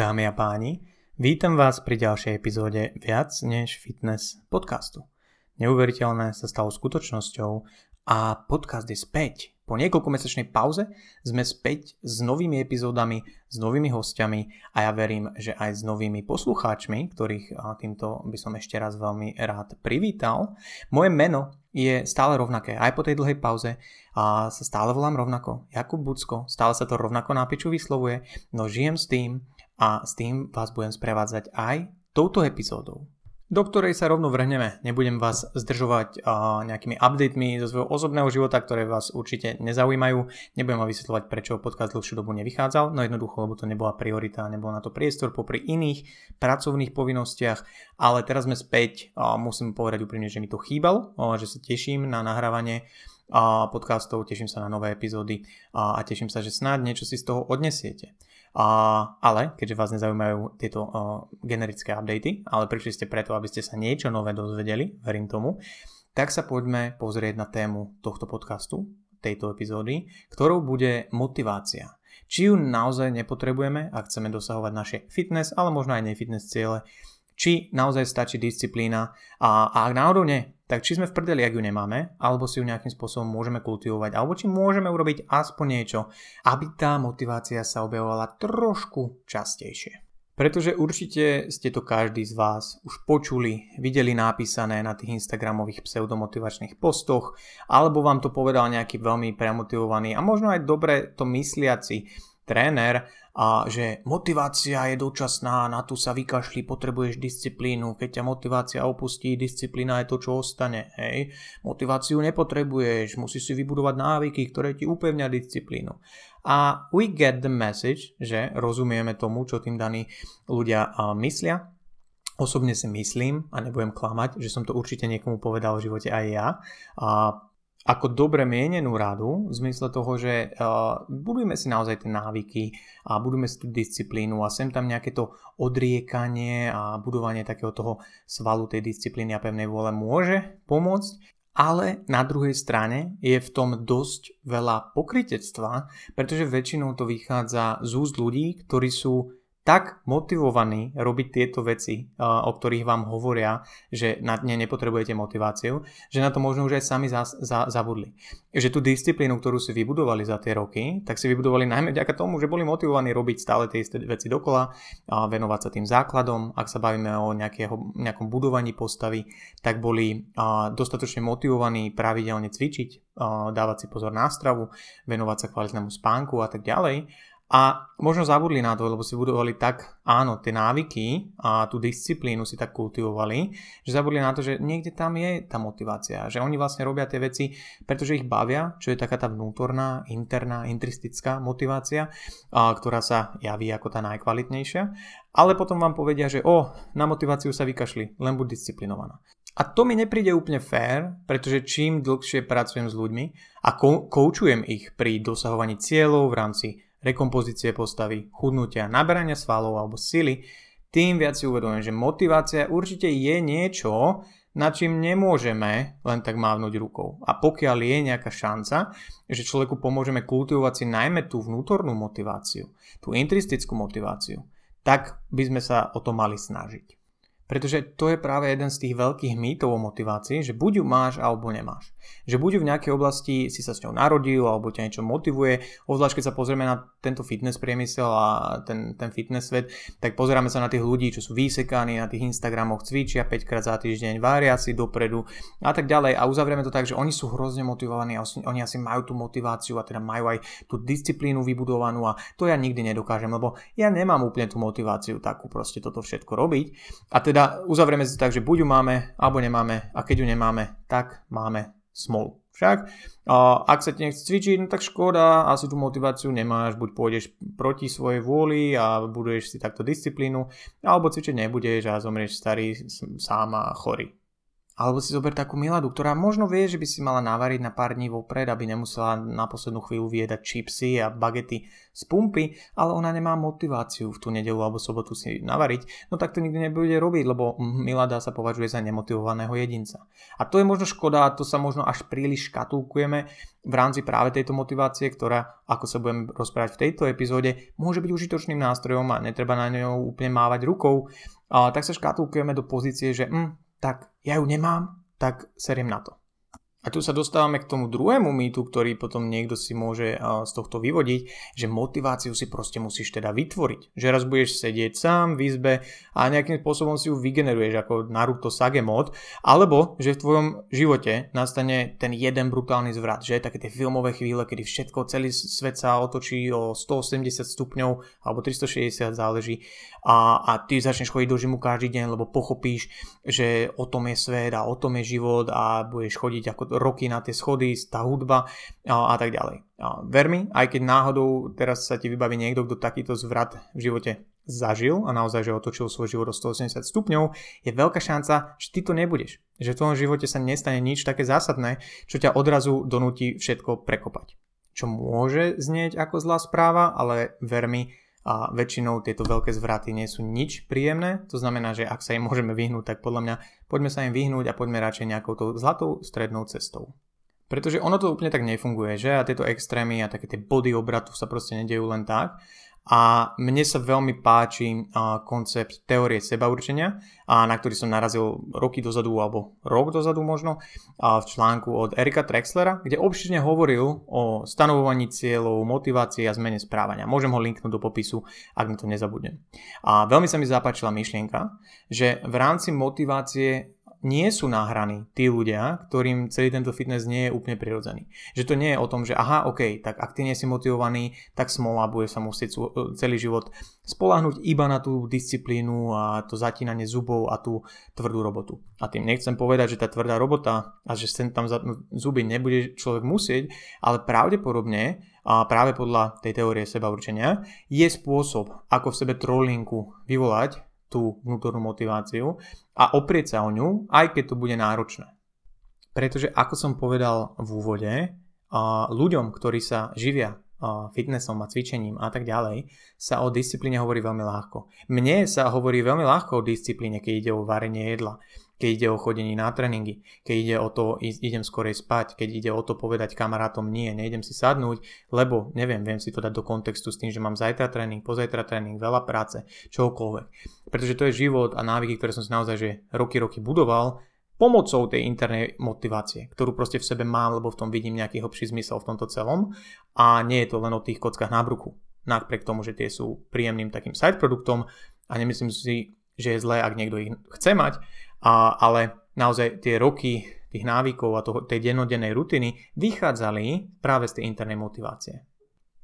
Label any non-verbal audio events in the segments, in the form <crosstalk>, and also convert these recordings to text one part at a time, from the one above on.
Dámy a páni, vítam vás pri ďalšej epizóde Viac než fitness podcastu. Neuveriteľné sa stalo skutočnosťou a podcast je späť. Po niekoľkomesačnej pauze sme späť s novými epizódami, s novými hostiami a ja verím, že aj s novými poslucháčmi, ktorých týmto by som ešte raz veľmi rád privítal. Moje meno je stále rovnaké, aj po tej dlhej pauze a sa stále volám rovnako. Jakub Bucko, stále sa to rovnako na piču vyslovuje, no žijem s tým, a s tým vás budem sprevádzať aj touto epizódou do ktorej sa rovno vrhneme. Nebudem vás zdržovať uh, nejakými updatemi zo svojho osobného života, ktoré vás určite nezaujímajú. Nebudem vám vysvetľovať, prečo podcast dlhšiu dobu nevychádzal, no jednoducho, lebo to nebola priorita, nebol na to priestor popri iných pracovných povinnostiach, ale teraz sme späť, uh, musím povedať úprimne, že mi to chýbalo, uh, že sa teším na nahrávanie podcastov, teším sa na nové epizódy a teším sa, že snáď niečo si z toho odnesiete. A, ale, keďže vás nezaujímajú tieto uh, generické updaty, ale prišli ste preto, aby ste sa niečo nové dozvedeli, verím tomu, tak sa poďme pozrieť na tému tohto podcastu, tejto epizódy, ktorou bude motivácia. Či ju naozaj nepotrebujeme, ak chceme dosahovať naše fitness, ale možno aj nefitness ciele, či naozaj stačí disciplína a, a ak náhodou nie, tak či sme v prdeli, ak ju nemáme, alebo si ju nejakým spôsobom môžeme kultivovať, alebo či môžeme urobiť aspoň niečo, aby tá motivácia sa objavovala trošku častejšie. Pretože určite ste to každý z vás už počuli, videli napísané na tých Instagramových pseudomotivačných postoch, alebo vám to povedal nejaký veľmi premotivovaný a možno aj dobre to mysliaci tréner a že motivácia je dočasná, na tu sa vykašli, potrebuješ disciplínu, keď ťa motivácia opustí, disciplína je to, čo ostane. Hej. Motiváciu nepotrebuješ, musíš si vybudovať návyky, ktoré ti upevňa disciplínu. A we get the message, že rozumieme tomu, čo tým daní ľudia myslia, Osobne si myslím, a nebudem klamať, že som to určite niekomu povedal v živote aj ja, a ako dobre mienenú radu v zmysle toho, že uh, budujeme si naozaj tie návyky a budujeme si tú disciplínu a sem tam nejaké to odriekanie a budovanie takého toho svalu tej disciplíny a pevnej vôle môže pomôcť, ale na druhej strane je v tom dosť veľa pokritectva, pretože väčšinou to vychádza z úst ľudí, ktorí sú tak motivovaní robiť tieto veci, o ktorých vám hovoria, že na ne nepotrebujete motiváciu, že na to možno už aj sami za, za, zabudli. Že tú disciplínu, ktorú si vybudovali za tie roky, tak si vybudovali najmä vďaka tomu, že boli motivovaní robiť stále tie isté veci dokola, a venovať sa tým základom. Ak sa bavíme o nejakého, nejakom budovaní postavy, tak boli dostatočne motivovaní pravidelne cvičiť, dávať si pozor na stravu, venovať sa kvalitnému spánku a tak ďalej. A možno zabudli na to, lebo si budovali tak, áno, tie návyky a tú disciplínu si tak kultivovali, že zabudli na to, že niekde tam je tá motivácia, že oni vlastne robia tie veci, pretože ich bavia, čo je taká tá vnútorná, interná, intristická motivácia, a, ktorá sa javí ako tá najkvalitnejšia, ale potom vám povedia, že o, na motiváciu sa vykašli, len buď disciplinovaná. A to mi nepríde úplne fér, pretože čím dlhšie pracujem s ľuďmi a koučujem ich pri dosahovaní cieľov v rámci rekompozície postavy, chudnutia, naberania svalov alebo sily, tým viac si uvedomujem, že motivácia určite je niečo, na čím nemôžeme len tak mávnuť rukou. A pokiaľ je nejaká šanca, že človeku pomôžeme kultivovať si najmä tú vnútornú motiváciu, tú intristickú motiváciu, tak by sme sa o to mali snažiť. Pretože to je práve jeden z tých veľkých mýtov o motivácii, že buď ju máš alebo nemáš. Že buď v nejakej oblasti si sa s ňou narodil alebo ťa niečo motivuje, obzvlášť keď sa pozrieme na tento fitness priemysel a ten, ten fitness svet, tak pozeráme sa na tých ľudí, čo sú vysekaní na tých Instagramoch, cvičia 5 krát za týždeň, vária si dopredu a tak ďalej. A uzavrieme to tak, že oni sú hrozne motivovaní a oni asi majú tú motiváciu a teda majú aj tú disciplínu vybudovanú a to ja nikdy nedokážem, lebo ja nemám úplne tú motiváciu takú proste toto všetko robiť. A teda teda uzavrieme si tak, že buď ju máme, alebo nemáme a keď ju nemáme, tak máme smolu. Však, ak sa ti nechce cvičiť, no tak škoda, asi tú motiváciu nemáš, buď pôjdeš proti svojej vôli a buduješ si takto disciplínu, alebo cvičiť nebudeš a zomrieš starý, sám a chorý. Alebo si zober takú Miladu, ktorá možno vie, že by si mala navariť na pár dní vopred, aby nemusela na poslednú chvíľu viedať čipsy a bagety z pumpy, ale ona nemá motiváciu v tú nedelu alebo sobotu si navariť, no tak to nikdy nebude robiť, lebo Milada sa považuje za nemotivovaného jedinca. A to je možno škoda, a to sa možno až príliš škatulkujeme v rámci práve tejto motivácie, ktorá, ako sa budem rozprávať v tejto epizóde, môže byť užitočným nástrojom a netreba na ňou úplne mávať rukou, a tak sa škatulkujeme do pozície, že hm, tak ja ju nemám, tak seriem na to. A tu sa dostávame k tomu druhému mýtu, ktorý potom niekto si môže z tohto vyvodiť, že motiváciu si proste musíš teda vytvoriť. Že raz budeš sedieť sám v izbe a nejakým spôsobom si ju vygeneruješ ako Naruto Sage mod, alebo že v tvojom živote nastane ten jeden brutálny zvrat, že také tie filmové chvíle, kedy všetko, celý svet sa otočí o 180 stupňov alebo 360 záleží a, a ty začneš chodiť do žimu každý deň, lebo pochopíš, že o tom je svet a o tom je život a budeš chodiť ako roky na tie schody, tá hudba a, tak ďalej. A ver mi, aj keď náhodou teraz sa ti vybaví niekto, kto takýto zvrat v živote zažil a naozaj, že otočil svoj život o 180 stupňov, je veľká šanca, že ty to nebudeš. Že v tvojom živote sa nestane nič také zásadné, čo ťa odrazu donúti všetko prekopať. Čo môže znieť ako zlá správa, ale ver mi, a väčšinou tieto veľké zvraty nie sú nič príjemné, to znamená, že ak sa im môžeme vyhnúť, tak podľa mňa poďme sa im vyhnúť a poďme radšej nejakou tou zlatou strednou cestou. Pretože ono to úplne tak nefunguje, že? A tieto extrémy a také tie body obratu sa proste nedejú len tak, a mne sa veľmi páči koncept teórie sebaurčenia, a na ktorý som narazil roky dozadu alebo rok dozadu možno v článku od Erika Trexlera, kde obširne hovoril o stanovovaní cieľov, motivácii a zmene správania. Môžem ho linknúť do popisu, ak mi to nezabudnem. A veľmi sa mi zapáčila myšlienka, že v rámci motivácie nie sú nahraní tí ľudia, ktorým celý tento fitness nie je úplne prirodzený. Že to nie je o tom, že aha, ok, tak ak ty nie si motivovaný, tak smola bude sa musieť celý život spolahnuť iba na tú disciplínu a to zatínanie zubov a tú tvrdú robotu. A tým nechcem povedať, že tá tvrdá robota a že sem tam zuby nebude človek musieť, ale pravdepodobne a práve podľa tej teórie seba určenia je spôsob, ako v sebe trolinku vyvolať tú vnútornú motiváciu a oprieť sa o ňu, aj keď to bude náročné. Pretože ako som povedal v úvode, ľuďom, ktorí sa živia fitnessom a cvičením a tak ďalej, sa o disciplíne hovorí veľmi ľahko. Mne sa hovorí veľmi ľahko o disciplíne, keď ide o varenie jedla, keď ide o chodenie na tréningy, keď ide o to, idem skorej spať, keď ide o to povedať kamarátom nie, nejdem si sadnúť, lebo neviem, viem si to dať do kontextu s tým, že mám zajtra tréning, pozajtra tréning, veľa práce, čokoľvek. Pretože to je život a návyky, ktoré som si naozaj že roky, roky budoval, pomocou tej internej motivácie, ktorú proste v sebe mám, lebo v tom vidím nejaký hlbší zmysel v tomto celom a nie je to len o tých kockách na bruchu. Napriek tomu, že tie sú príjemným takým side produktom a nemyslím si, že je zlé, ak niekto ich chce mať, a, ale naozaj tie roky tých návykov a toho, tej dennodennej rutiny vychádzali práve z tej internej motivácie.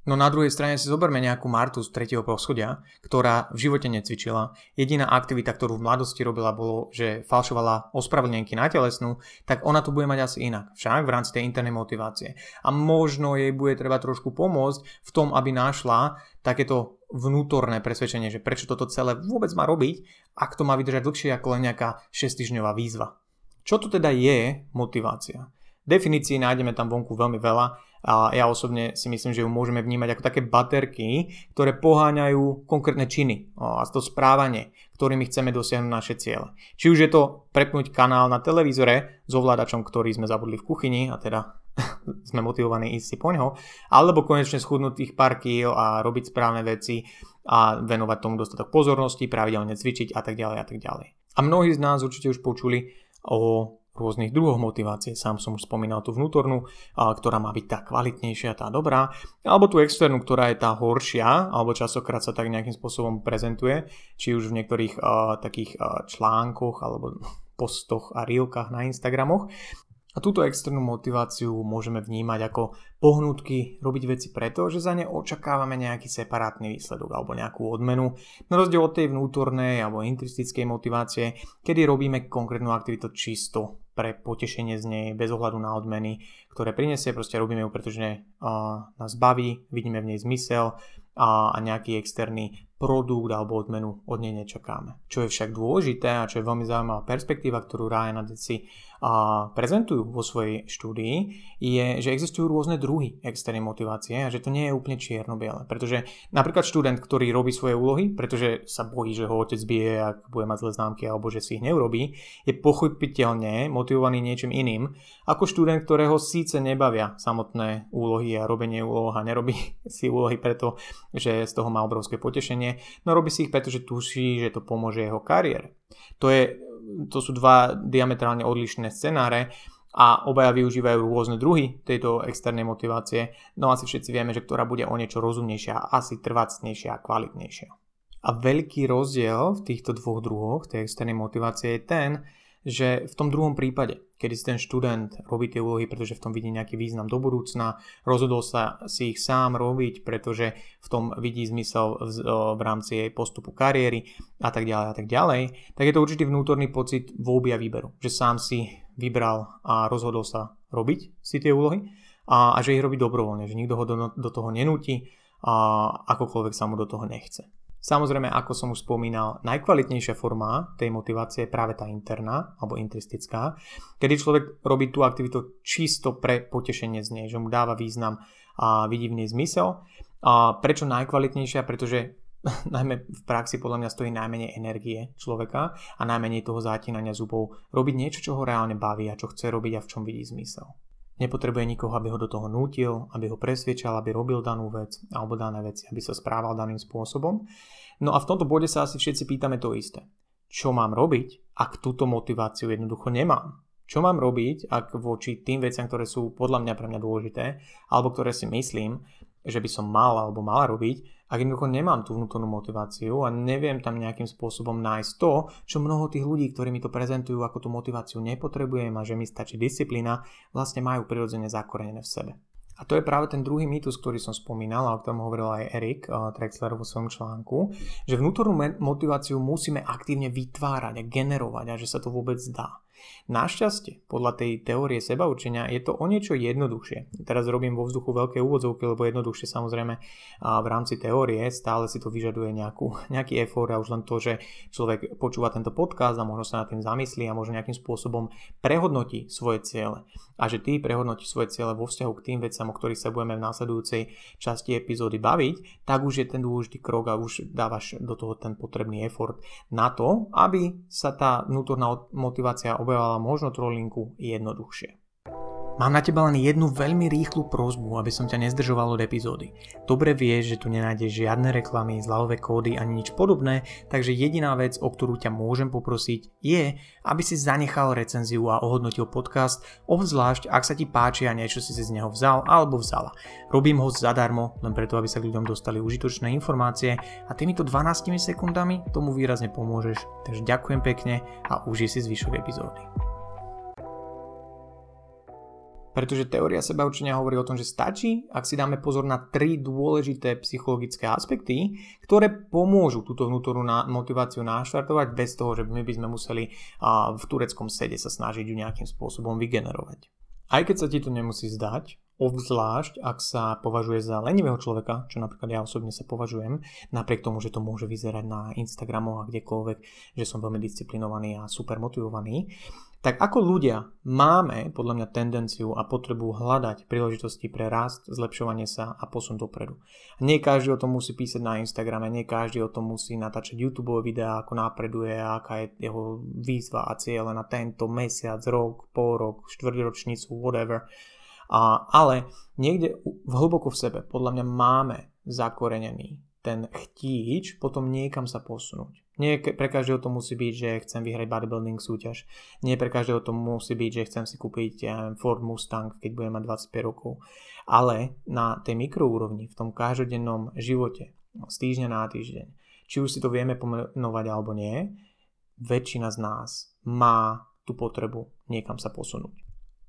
No na druhej strane si zoberme nejakú Martu z tretieho poschodia, ktorá v živote necvičila. Jediná aktivita, ktorú v mladosti robila, bolo, že falšovala ospravedlnenky na telesnú, tak ona to bude mať asi inak, však v rámci tej internej motivácie. A možno jej bude treba trošku pomôcť v tom, aby našla takéto vnútorné presvedčenie, že prečo toto celé vôbec má robiť, ak to má vydržať dlhšie ako len nejaká 6 výzva. Čo to teda je motivácia? Definícií nájdeme tam vonku veľmi veľa a ja osobne si myslím, že ju môžeme vnímať ako také baterky, ktoré poháňajú konkrétne činy a to správanie, ktorými chceme dosiahnuť naše ciele. Či už je to prepnúť kanál na televízore s ovládačom, ktorý sme zabudli v kuchyni a teda <laughs> sme motivovaní ísť si po ňoho, alebo konečne schudnúť tých pár kýl a robiť správne veci a venovať tomu dostatok pozornosti, pravidelne cvičiť a tak ďalej a tak ďalej. A mnohí z nás určite už počuli o rôznych druhov motivácie. Sám som už spomínal tú vnútornú, ktorá má byť tá kvalitnejšia, tá dobrá, alebo tú externú, ktorá je tá horšia, alebo časokrát sa tak nejakým spôsobom prezentuje, či už v niektorých uh, takých uh, článkoch alebo postoch a reelkách na Instagramoch. A túto externú motiváciu môžeme vnímať ako pohnutky robiť veci preto, že za ne očakávame nejaký separátny výsledok alebo nejakú odmenu, na rozdiel od tej vnútornej alebo intristickej motivácie, kedy robíme konkrétnu aktivitu čisto pre potešenie z nej, bez ohľadu na odmeny, ktoré prinesie, proste robíme ju, pretože uh, nás baví, vidíme v nej zmysel a, a nejaký externý produkt alebo odmenu od nej nečakáme. Čo je však dôležité a čo je veľmi zaujímavá perspektíva, ktorú Ryan a Deci a prezentujú vo svojej štúdii, je, že existujú rôzne druhy externej motivácie a že to nie je úplne čierno-biele. Pretože napríklad študent, ktorý robí svoje úlohy, pretože sa bojí, že ho otec bije, ak bude mať zlé známky alebo že si ich neurobí, je pochopiteľne motivovaný niečím iným ako študent, ktorého síce nebavia samotné úlohy a robenie úloh a nerobí <laughs> si úlohy preto, že z toho má obrovské potešenie, no robí si ich preto, že tuší, že to pomôže jeho kariére. To je to sú dva diametrálne odlišné scenáre a obaja využívajú rôzne druhy tejto externej motivácie, no asi všetci vieme, že ktorá bude o niečo rozumnejšia, asi trvácnejšia a kvalitnejšia. A veľký rozdiel v týchto dvoch druhoch tej externej motivácie je ten, že v tom druhom prípade, kedy si ten študent robí tie úlohy, pretože v tom vidí nejaký význam do budúcna, rozhodol sa si ich sám robiť, pretože v tom vidí zmysel v, v rámci jej postupu kariéry a tak ďalej a tak ďalej, tak je to určitý vnútorný pocit voľby a výberu, že sám si vybral a rozhodol sa robiť si tie úlohy a, a že ich robí dobrovoľne, že nikto ho do, do toho nenúti a akokoľvek sa mu do toho nechce. Samozrejme, ako som už spomínal, najkvalitnejšia forma tej motivácie je práve tá interná alebo intristická, kedy človek robí tú aktivitu čisto pre potešenie z nej, že mu dáva význam a vidí v nej zmysel. A prečo najkvalitnejšia? Pretože <laughs> najmä v praxi podľa mňa stojí najmenej energie človeka a najmenej toho zátínania zubov robiť niečo, čo ho reálne baví a čo chce robiť a v čom vidí zmysel. Nepotrebuje nikoho, aby ho do toho nútil, aby ho presviečal, aby robil danú vec alebo dané veci, aby sa správal daným spôsobom. No a v tomto bode sa asi všetci pýtame to isté. Čo mám robiť, ak túto motiváciu jednoducho nemám? Čo mám robiť, ak voči tým veciam, ktoré sú podľa mňa pre mňa dôležité, alebo ktoré si myslím, že by som mal alebo mala robiť, ak jednoducho nemám tú vnútornú motiváciu a neviem tam nejakým spôsobom nájsť to, čo mnoho tých ľudí, ktorí mi to prezentujú ako tú motiváciu nepotrebujem a že mi stačí disciplína, vlastne majú prirodzene zakorenené v sebe. A to je práve ten druhý mýtus, ktorý som spomínal a o ktorom hovoril aj Erik uh, Trexler vo svojom článku, že vnútornú motiváciu musíme aktívne vytvárať a generovať a že sa to vôbec dá. Našťastie, podľa tej teórie sebaučenia je to o niečo jednoduchšie. Teraz robím vo vzduchu veľké úvodzovky, lebo jednoduchšie samozrejme v rámci teórie stále si to vyžaduje nejakú, <laughs> nejaký effort a už len to, že človek počúva tento podcast a možno sa nad tým zamyslí a možno nejakým spôsobom prehodnotí svoje ciele. A že ty prehodnotí svoje ciele vo vzťahu k tým veciam, o ktorých sa budeme v následujúcej časti epizódy baviť, tak už je ten dôležitý krok a už dávaš do toho ten potrebný effort na to, aby sa tá vnútorná motivácia objavila fungovala možno trolinku jednoduchšie. Mám na teba len jednu veľmi rýchlu prozbu, aby som ťa nezdržoval od epizódy. Dobre vieš, že tu nenájdeš žiadne reklamy, zľavové kódy ani nič podobné, takže jediná vec, o ktorú ťa môžem poprosiť, je, aby si zanechal recenziu a ohodnotil podcast, obzvlášť ak sa ti páči a niečo si z neho vzal alebo vzala. Robím ho zadarmo, len preto, aby sa ľuďom dostali užitočné informácie a týmito 12 sekundami tomu výrazne pomôžeš. Takže ďakujem pekne a užij si zvyšok epizódy. Pretože teória seba určenia hovorí o tom, že stačí, ak si dáme pozor na tri dôležité psychologické aspekty, ktoré pomôžu túto vnútornú motiváciu naštartovať bez toho, že my by sme museli v tureckom sede sa snažiť ju nejakým spôsobom vygenerovať. Aj keď sa ti to nemusí zdať, obzvlášť ak sa považuje za lenivého človeka, čo napríklad ja osobne sa považujem, napriek tomu, že to môže vyzerať na Instagramu a kdekoľvek, že som veľmi disciplinovaný a super motivovaný, tak ako ľudia máme podľa mňa tendenciu a potrebu hľadať príležitosti pre rast, zlepšovanie sa a posun dopredu. Nie každý o tom musí písať na Instagrame, nie každý o tom musí natáčať YouTube videá, ako napreduje aká je jeho výzva a cieľe na tento mesiac, rok, pol rok, štvrťročnicu, whatever. A, ale niekde v hlboko v sebe podľa mňa máme zakorenený ten chtíč potom niekam sa posunúť. Nie pre každého to musí byť, že chcem vyhrať bodybuilding súťaž. Nie pre každého to musí byť, že chcem si kúpiť ja Ford Mustang, keď budem mať 25 rokov. Ale na tej mikroúrovni, v tom každodennom živote, z týždňa na týždeň, či už si to vieme pomenovať alebo nie, väčšina z nás má tú potrebu niekam sa posunúť.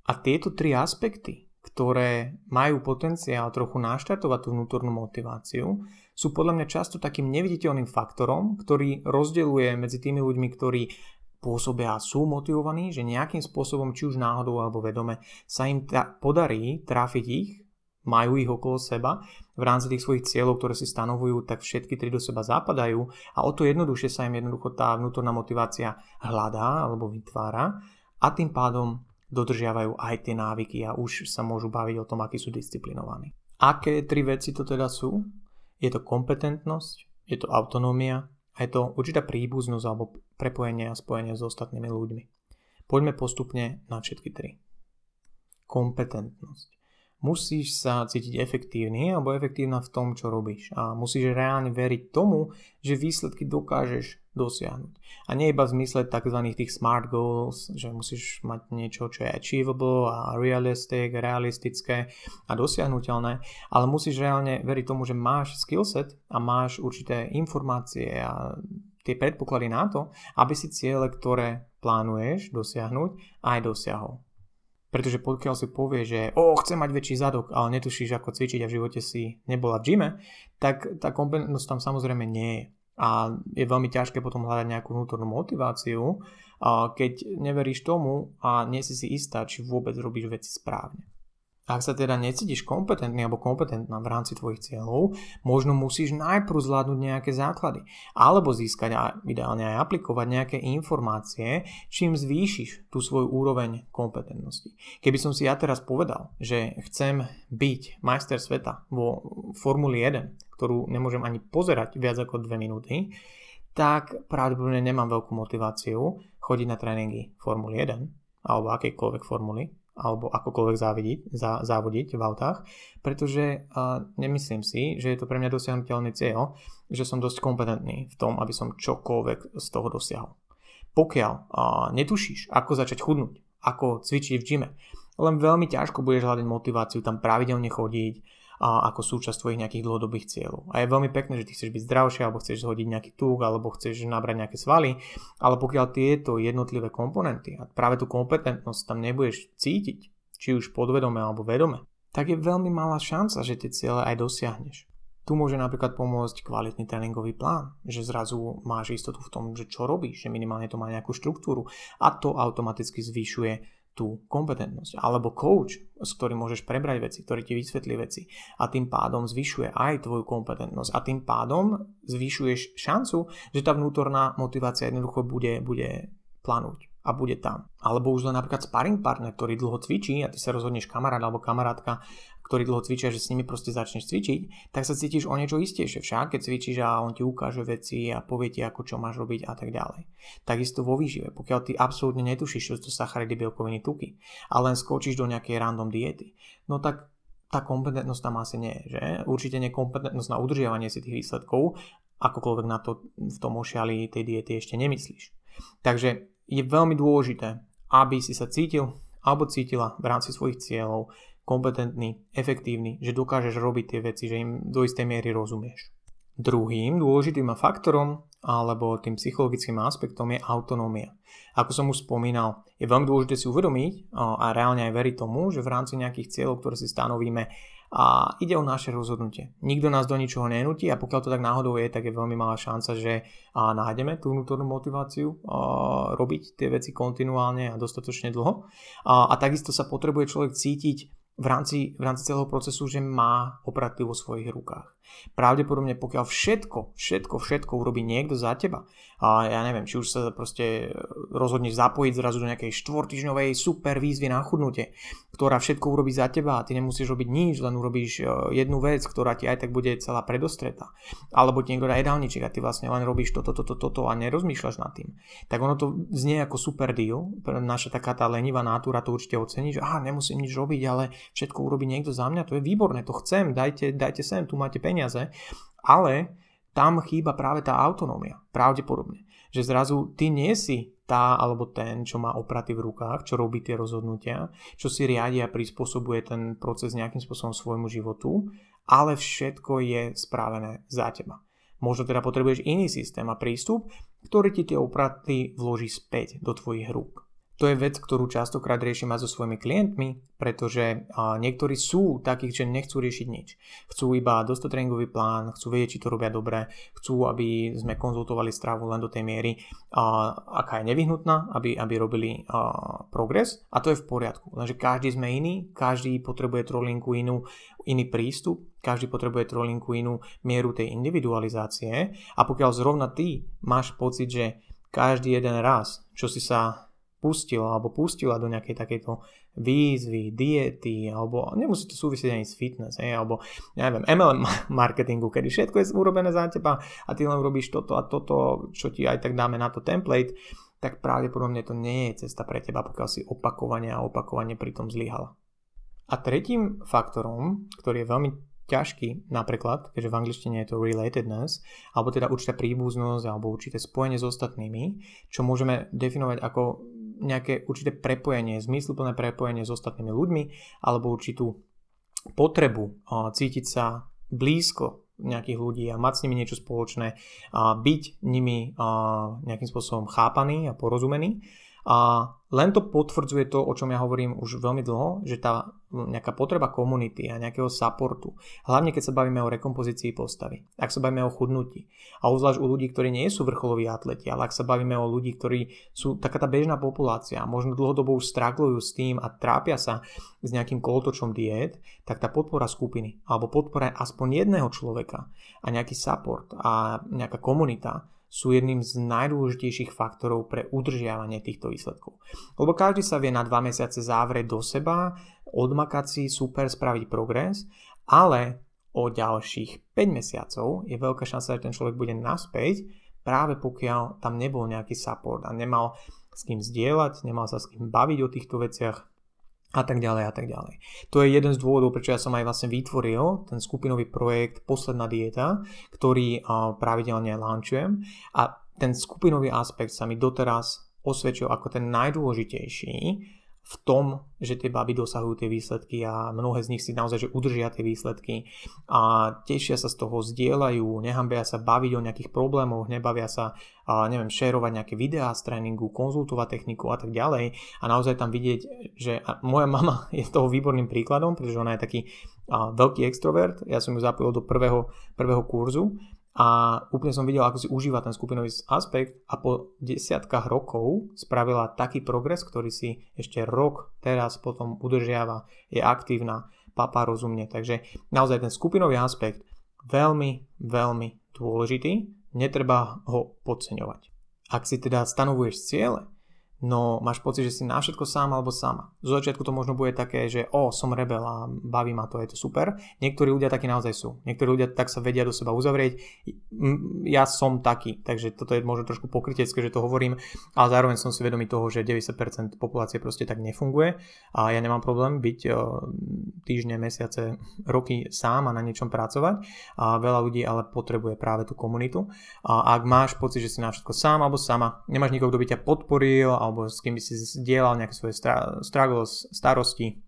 A tieto tri aspekty, ktoré majú potenciál trochu naštartovať tú vnútornú motiváciu, sú podľa mňa často takým neviditeľným faktorom, ktorý rozdeľuje medzi tými ľuďmi, ktorí pôsobia a sú motivovaní, že nejakým spôsobom, či už náhodou alebo vedome, sa im ta- podarí trafiť ich majú ich okolo seba v rámci tých svojich cieľov, ktoré si stanovujú, tak všetky tri do seba zapadajú a o to jednoduchšie sa im jednoducho tá vnútorná motivácia hľadá alebo vytvára a tým pádom dodržiavajú aj tie návyky a už sa môžu baviť o tom, akí sú disciplinovaní. Aké tri veci to teda sú? Je to kompetentnosť, je to autonómia a je to určitá príbuznosť alebo prepojenie a spojenie s ostatnými ľuďmi. Poďme postupne na všetky tri. Kompetentnosť musíš sa cítiť efektívny alebo efektívna v tom, čo robíš. A musíš reálne veriť tomu, že výsledky dokážeš dosiahnuť. A nie iba v zmysle tzv. tých smart goals, že musíš mať niečo, čo je achievable a realistic, realistické a dosiahnutelné, ale musíš reálne veriť tomu, že máš skillset a máš určité informácie a tie predpoklady na to, aby si ciele, ktoré plánuješ dosiahnuť, aj dosiahol. Pretože pokiaľ si povie, že o, chcem mať väčší zadok, ale netušíš, ako cvičiť a v živote si nebola v gyme, tak tá kompetentnosť tam samozrejme nie je. A je veľmi ťažké potom hľadať nejakú vnútornú motiváciu, keď neveríš tomu a nie si si istá, či vôbec robíš veci správne. Ak sa teda necítiš kompetentný alebo kompetentná v rámci tvojich cieľov, možno musíš najprv zvládnuť nejaké základy. Alebo získať a ideálne aj aplikovať nejaké informácie, čím zvýšiš tú svoju úroveň kompetentnosti. Keby som si ja teraz povedal, že chcem byť majster sveta vo Formuli 1, ktorú nemôžem ani pozerať viac ako 2 minúty, tak pravdepodobne nemám veľkú motiváciu chodiť na tréningy Formuly 1 alebo akejkoľvek formuly, alebo akokoľvek závodiť, zá, závodiť v autách, pretože uh, nemyslím si, že je to pre mňa dosiahnutelný cieľ, že som dosť kompetentný v tom, aby som čokoľvek z toho dosiahol. Pokiaľ uh, netušíš, ako začať chudnúť, ako cvičiť v gyme, len veľmi ťažko budeš hľadať motiváciu tam pravidelne chodiť, a ako súčasť tvojich nejakých dlhodobých cieľov. A je veľmi pekné, že ty chceš byť zdravšie, alebo chceš zhodiť nejaký tuk, alebo chceš nabrať nejaké svaly, ale pokiaľ tieto jednotlivé komponenty a práve tú kompetentnosť tam nebudeš cítiť, či už podvedome alebo vedome, tak je veľmi malá šanca, že tie ciele aj dosiahneš. Tu môže napríklad pomôcť kvalitný tréningový plán, že zrazu máš istotu v tom, že čo robíš, že minimálne to má nejakú štruktúru a to automaticky zvyšuje tú kompetentnosť. Alebo coach, s ktorým môžeš prebrať veci, ktorý ti vysvetlí veci a tým pádom zvyšuje aj tvoju kompetentnosť a tým pádom zvyšuješ šancu, že tá vnútorná motivácia jednoducho bude, bude planúť a bude tam. Alebo už len napríklad sparring partner, ktorý dlho cvičí a ty sa rozhodneš kamarát alebo kamarátka ktorí dlho cvičia, že s nimi proste začneš cvičiť, tak sa cítiš o niečo istejšie však, keď cvičíš a on ti ukáže veci a povie ti, ako čo máš robiť a tak ďalej. Takisto vo výžive, pokiaľ ty absolútne netušíš, čo to sacharidy, bielkoviny, tuky a len skočíš do nejakej random diety, no tak tá kompetentnosť tam asi nie je, že? Určite nekompetentnosť na udržiavanie si tých výsledkov, akokoľvek na to v tom ošiali tej diety ešte nemyslíš. Takže je veľmi dôležité, aby si sa cítil alebo cítila v rámci svojich cieľov kompetentný, efektívny, že dokážeš robiť tie veci, že im do istej miery rozumieš. Druhým dôležitým faktorom alebo tým psychologickým aspektom je autonómia. Ako som už spomínal, je veľmi dôležité si uvedomiť a reálne aj veriť tomu, že v rámci nejakých cieľov, ktoré si stanovíme, a ide o naše rozhodnutie. Nikto nás do ničoho nenutí a pokiaľ to tak náhodou je, tak je veľmi malá šanca, že nájdeme tú vnútornú motiváciu robiť tie veci kontinuálne a dostatočne dlho. A, takisto sa potrebuje človek cítiť v rámci, v rámci celého procesu, že má operatív vo svojich rukách. Pravdepodobne pokiaľ všetko, všetko, všetko urobí niekto za teba, a ja neviem, či už sa proste rozhodneš zapojiť zrazu do nejakej štvortyžňovej super výzvy na chudnutie, ktorá všetko urobí za teba a ty nemusíš robiť nič, len urobíš e, jednu vec, ktorá ti aj tak bude celá predostretá. Alebo ti niekto dá jedálniček a ty vlastne len robíš toto, toto, toto a nerozmýšľaš nad tým. Tak ono to znie ako super deal, naša taká tá lenivá natúra to určite ocení, že aha, nemusím nič robiť, ale všetko urobí niekto za mňa, to je výborné, to chcem, dajte, dajte sem, tu máte peniaze, ale tam chýba práve tá autonómia, pravdepodobne. Že zrazu ty nie si tá alebo ten, čo má opraty v rukách, čo robí tie rozhodnutia, čo si riadia a prispôsobuje ten proces nejakým spôsobom svojmu životu, ale všetko je správené za teba. Možno teda potrebuješ iný systém a prístup, ktorý ti tie opraty vloží späť do tvojich rúk. To je vec, ktorú častokrát riešim aj so svojimi klientmi, pretože niektorí sú takí, že nechcú riešiť nič. Chcú iba dostať tréningový plán, chcú vedieť, či to robia dobre, chcú, aby sme konzultovali stravu len do tej miery, aká je nevyhnutná, aby, aby robili progres a to je v poriadku. Lenže každý sme iný, každý potrebuje trolinku inú, iný prístup, každý potrebuje trolinku inú mieru tej individualizácie a pokiaľ zrovna ty máš pocit, že každý jeden raz, čo si sa pustila alebo pustila do nejakej takejto výzvy, diety, alebo nemusí to súvisieť ani s fitness, hej, alebo neviem, MLM <laughs> marketingu, kedy všetko je urobené za teba a ty len robíš toto a toto, čo ti aj tak dáme na to template, tak pravdepodobne to nie je cesta pre teba, pokiaľ si opakovane a opakovane pri tom zlyhala. A tretím faktorom, ktorý je veľmi ťažký napríklad, keďže v angličtine je to relatedness, alebo teda určitá príbuznosť alebo určité spojenie s ostatnými, čo môžeme definovať ako nejaké určité prepojenie, zmysluplné prepojenie s ostatnými ľuďmi alebo určitú potrebu cítiť sa blízko nejakých ľudí a mať s nimi niečo spoločné, a byť nimi nejakým spôsobom chápaný a porozumený a len to potvrdzuje to, o čom ja hovorím už veľmi dlho, že tá nejaká potreba komunity a nejakého supportu, hlavne keď sa bavíme o rekompozícii postavy, ak sa bavíme o chudnutí a uzvlášť u ľudí, ktorí nie sú vrcholoví atleti, ale ak sa bavíme o ľudí, ktorí sú taká tá bežná populácia a možno dlhodobo už straglujú s tým a trápia sa s nejakým kolotočom diét, tak tá podpora skupiny alebo podpora aspoň jedného človeka a nejaký support a nejaká komunita sú jedným z najdôležitejších faktorov pre udržiavanie týchto výsledkov. Lebo každý sa vie na dva mesiace zavrieť do seba, odmakať si, super, spraviť progres, ale o ďalších 5 mesiacov je veľká šanca, že ten človek bude naspäť, práve pokiaľ tam nebol nejaký support a nemal s kým zdieľať, nemal sa s kým baviť o týchto veciach, a tak ďalej a tak ďalej. To je jeden z dôvodov, prečo ja som aj vlastne vytvoril ten skupinový projekt Posledná dieta, ktorý pravidelne launchujem a ten skupinový aspekt sa mi doteraz osvedčil ako ten najdôležitejší v tom, že tie baby dosahujú tie výsledky a mnohé z nich si naozaj že udržia tie výsledky a tešia sa z toho, zdieľajú, nehambia sa baviť o nejakých problémoch, nebavia sa, a neviem, šerovať nejaké videá z tréningu, konzultovať techniku a tak ďalej. A naozaj tam vidieť, že moja <laughs> mama je toho výborným príkladom, pretože ona je taký veľký extrovert, ja som ju zapojil do prvého, prvého kurzu a úplne som videl, ako si užíva ten skupinový aspekt a po desiatkách rokov spravila taký progres, ktorý si ešte rok teraz potom udržiava, je aktívna, papá rozumne. Takže naozaj ten skupinový aspekt veľmi, veľmi dôležitý, netreba ho podceňovať. Ak si teda stanovuješ ciele, no máš pocit, že si na všetko sám alebo sama. Zo začiatku to možno bude také, že o, som rebel a baví ma to, je to super. Niektorí ľudia takí naozaj sú. Niektorí ľudia tak sa vedia do seba uzavrieť. Ja som taký, takže toto je možno trošku pokrytecké, že to hovorím, ale zároveň som si vedomý toho, že 90% populácie proste tak nefunguje a ja nemám problém byť týždne, mesiace, roky sám a na niečom pracovať a veľa ľudí ale potrebuje práve tú komunitu a ak máš pocit, že si na všetko sám alebo sama, nemáš nikoho, kto by ťa podporil alebo s kým by si zdieľal nejaké svoje struggles, starosti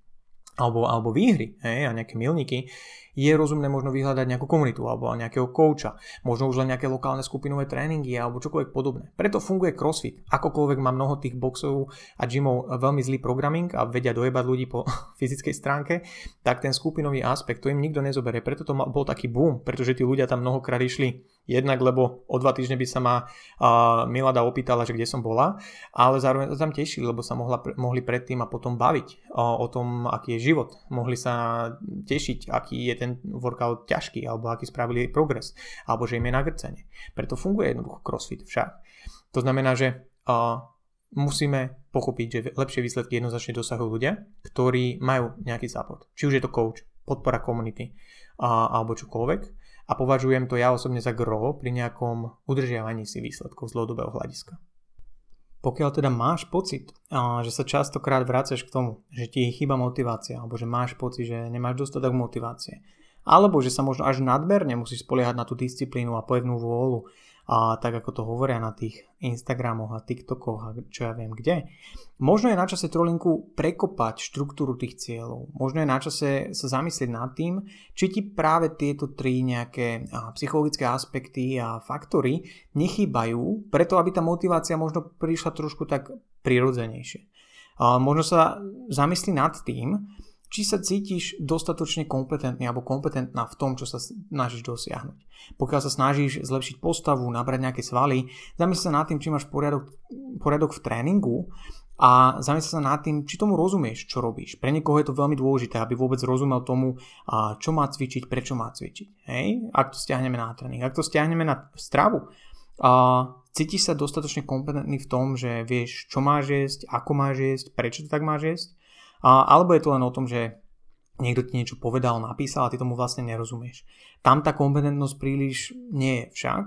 alebo, alebo výhry hej, a nejaké milníky, je rozumné možno vyhľadať nejakú komunitu alebo nejakého kouča, možno už len nejaké lokálne skupinové tréningy alebo čokoľvek podobné. Preto funguje CrossFit. Akokoľvek má mnoho tých boxov a gymov veľmi zlý programming a vedia dojebať ľudí po <laughs> fyzickej stránke, tak ten skupinový aspekt, to im nikto nezoberie. Preto to bol taký boom, pretože tí ľudia tam mnohokrát išli Jednak, lebo o dva týždne by sa ma uh, Milada opýtala, že kde som bola, ale zároveň sa tam tešili, lebo sa mohla, mohli predtým a potom baviť uh, o tom, aký je život. Mohli sa tešiť, aký je ten workout ťažký, alebo aký spravili progres, alebo že im je nagrcenie. Preto funguje jednoducho CrossFit však. To znamená, že uh, musíme pochopiť, že lepšie výsledky jednoznačne dosahujú ľudia, ktorí majú nejaký support. Či už je to coach, podpora komunity, uh, alebo čokoľvek a považujem to ja osobne za gro pri nejakom udržiavaní si výsledkov z dlhodobého hľadiska. Pokiaľ teda máš pocit, že sa častokrát vracaš k tomu, že ti chýba motivácia, alebo že máš pocit, že nemáš dostatok motivácie, alebo že sa možno až nadmerne musíš spoliehať na tú disciplínu a pevnú vôľu, a tak ako to hovoria na tých Instagramoch a TikTokoch a čo ja viem kde. Možno je na čase trolinku prekopať štruktúru tých cieľov. Možno je na čase sa zamyslieť nad tým, či ti práve tieto tri nejaké psychologické aspekty a faktory nechýbajú, preto aby tá motivácia možno prišla trošku tak prirodzenejšie. Možno sa zamyslí nad tým, či sa cítiš dostatočne kompetentný alebo kompetentná v tom, čo sa snažíš dosiahnuť. Pokiaľ sa snažíš zlepšiť postavu, nabrať nejaké svaly, zamysli sa nad tým, či máš poriadok, poriadok v tréningu a zamysli sa nad tým, či tomu rozumieš, čo robíš. Pre niekoho je to veľmi dôležité, aby vôbec rozumel tomu, čo má cvičiť, prečo má cvičiť. Hej? Ak to stiahneme na tréning, ak to stiahneme na stravu, a cítiš sa dostatočne kompetentný v tom, že vieš, čo máš jesť, ako máš jesť, prečo to tak máš jesť a, alebo je to len o tom, že niekto ti niečo povedal, napísal a ty tomu vlastne nerozumieš. Tam tá kompetentnosť príliš nie je však.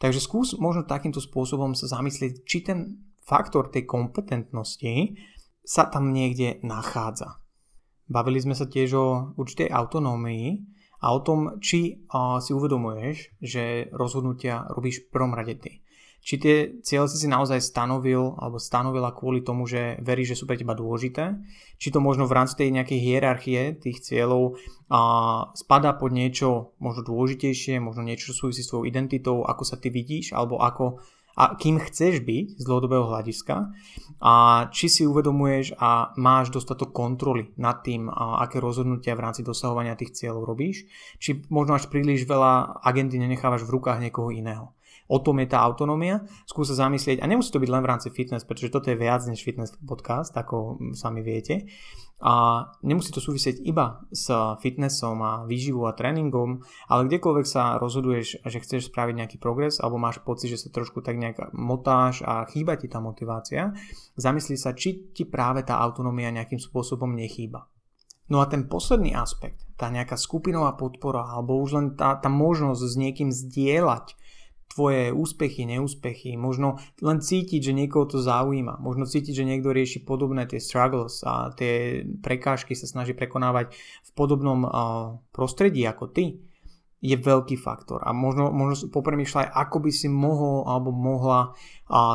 Takže skús možno takýmto spôsobom sa zamyslieť, či ten faktor tej kompetentnosti sa tam niekde nachádza. Bavili sme sa tiež o určitej autonómii a o tom, či si uvedomuješ, že rozhodnutia robíš v prvom rade ty či tie cieľe si si naozaj stanovil alebo stanovila kvôli tomu, že veríš, že sú pre teba dôležité, či to možno v rámci tej nejakej hierarchie tých cieľov a, spadá pod niečo možno dôležitejšie, možno niečo, čo súvisí s tvojou identitou, ako sa ty vidíš alebo ako a kým chceš byť z dlhodobého hľadiska? A či si uvedomuješ a máš dostatok kontroly nad tým, a aké rozhodnutia v rámci dosahovania tých cieľov robíš, či možno až príliš veľa agendy nenechávaš v rukách niekoho iného o tom je tá autonómia. Skús sa zamyslieť, a nemusí to byť len v rámci fitness, pretože toto je viac než fitness podcast, ako sami viete. A nemusí to súvisieť iba s fitnessom a výživou a tréningom, ale kdekoľvek sa rozhoduješ, že chceš spraviť nejaký progres alebo máš pocit, že sa trošku tak nejak motáš a chýba ti tá motivácia, zamyslí sa, či ti práve tá autonómia nejakým spôsobom nechýba. No a ten posledný aspekt, tá nejaká skupinová podpora alebo už len tá, tá možnosť s niekým zdieľať tvoje úspechy, neúspechy, možno len cítiť, že niekoho to zaujíma, možno cítiť, že niekto rieši podobné tie struggles a tie prekážky sa snaží prekonávať v podobnom prostredí ako ty, je veľký faktor. A možno, možno popremýšľaj, ako by si mohol alebo mohla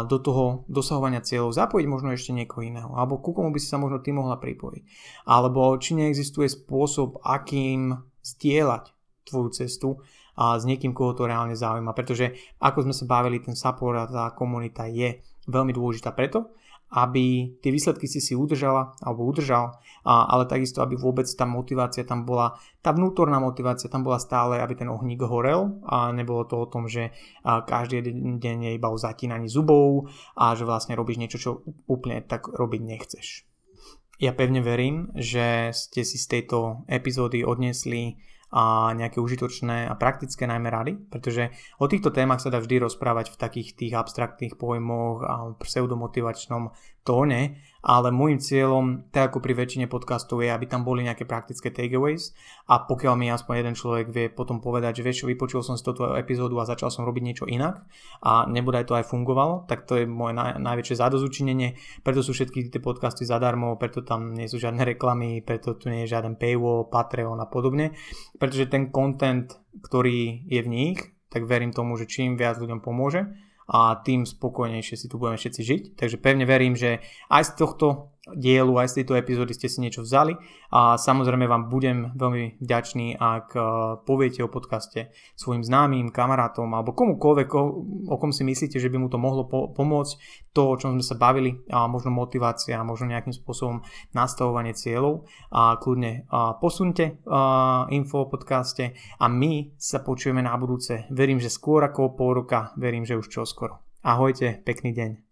do toho dosahovania cieľov zapojiť možno ešte niekoho iného, alebo ku komu by si sa možno ty mohla pripojiť, alebo či neexistuje spôsob, akým zdieľať tvoju cestu a s niekým, koho to reálne zaujíma. Pretože ako sme sa bavili, ten support a tá komunita je veľmi dôležitá preto, aby tie výsledky si si udržala alebo udržal, a, ale takisto, aby vôbec tá motivácia tam bola, tá vnútorná motivácia tam bola stále, aby ten ohník horel a nebolo to o tom, že a, každý deň je iba o zatínaní zubov a že vlastne robíš niečo, čo úplne tak robiť nechceš. Ja pevne verím, že ste si z tejto epizódy odnesli a nejaké užitočné a praktické najmä rady, pretože o týchto témach sa dá vždy rozprávať v takých tých abstraktných pojmoch a pseudomotivačnom tóne, ale môjim cieľom, tak ako pri väčšine podcastov, je, aby tam boli nejaké praktické takeaways. A pokiaľ mi aspoň jeden človek vie potom povedať, že vieš vypočul som si túto epizódu a začal som robiť niečo inak a nebude to aj fungovalo, tak to je moje naj, najväčšie zadozučinenie, preto sú všetky tie podcasty zadarmo, preto tam nie sú žiadne reklamy, preto tu nie je žiaden paywall, Patreon a podobne, pretože ten content, ktorý je v nich, tak verím tomu, že čím viac ľuďom pomôže, a tým spokojnejšie si tu budeme všetci žiť. Takže pevne verím, že aj z tohto dielu, aj z tejto epizódy ste si niečo vzali a samozrejme vám budem veľmi vďačný, ak e, poviete o podcaste svojim známym, kamarátom alebo komukoľvek, o kom si myslíte, že by mu to mohlo pomôcť, to, o čom sme sa bavili, a možno motivácia, možno nejakým spôsobom nastavovanie cieľov a kľudne posunte info o podcaste a my sa počujeme na budúce. Verím, že skôr ako pol roka, verím, že už čoskoro. Ahojte, pekný deň.